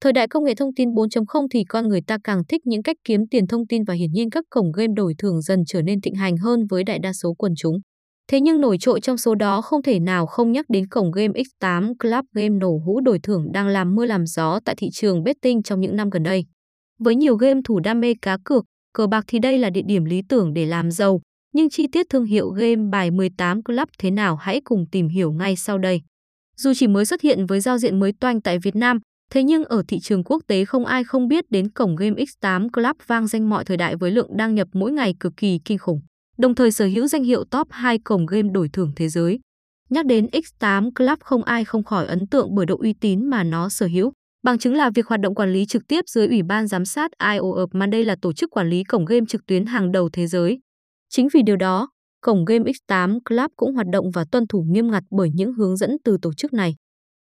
Thời đại công nghệ thông tin 4.0 thì con người ta càng thích những cách kiếm tiền thông tin và hiển nhiên các cổng game đổi thưởng dần trở nên thịnh hành hơn với đại đa số quần chúng. Thế nhưng nổi trội trong số đó không thể nào không nhắc đến cổng game X8 Club game nổ hũ đổi thưởng đang làm mưa làm gió tại thị trường betting trong những năm gần đây. Với nhiều game thủ đam mê cá cược, cờ bạc thì đây là địa điểm lý tưởng để làm giàu, nhưng chi tiết thương hiệu game bài 18 Club thế nào hãy cùng tìm hiểu ngay sau đây. Dù chỉ mới xuất hiện với giao diện mới toanh tại Việt Nam, thế nhưng ở thị trường quốc tế không ai không biết đến cổng game X8 Club vang danh mọi thời đại với lượng đăng nhập mỗi ngày cực kỳ kinh khủng, đồng thời sở hữu danh hiệu top 2 cổng game đổi thưởng thế giới. Nhắc đến X8 Club không ai không khỏi ấn tượng bởi độ uy tín mà nó sở hữu. Bằng chứng là việc hoạt động quản lý trực tiếp dưới Ủy ban Giám sát IO mà đây là tổ chức quản lý cổng game trực tuyến hàng đầu thế giới. Chính vì điều đó, cổng game X8 Club cũng hoạt động và tuân thủ nghiêm ngặt bởi những hướng dẫn từ tổ chức này.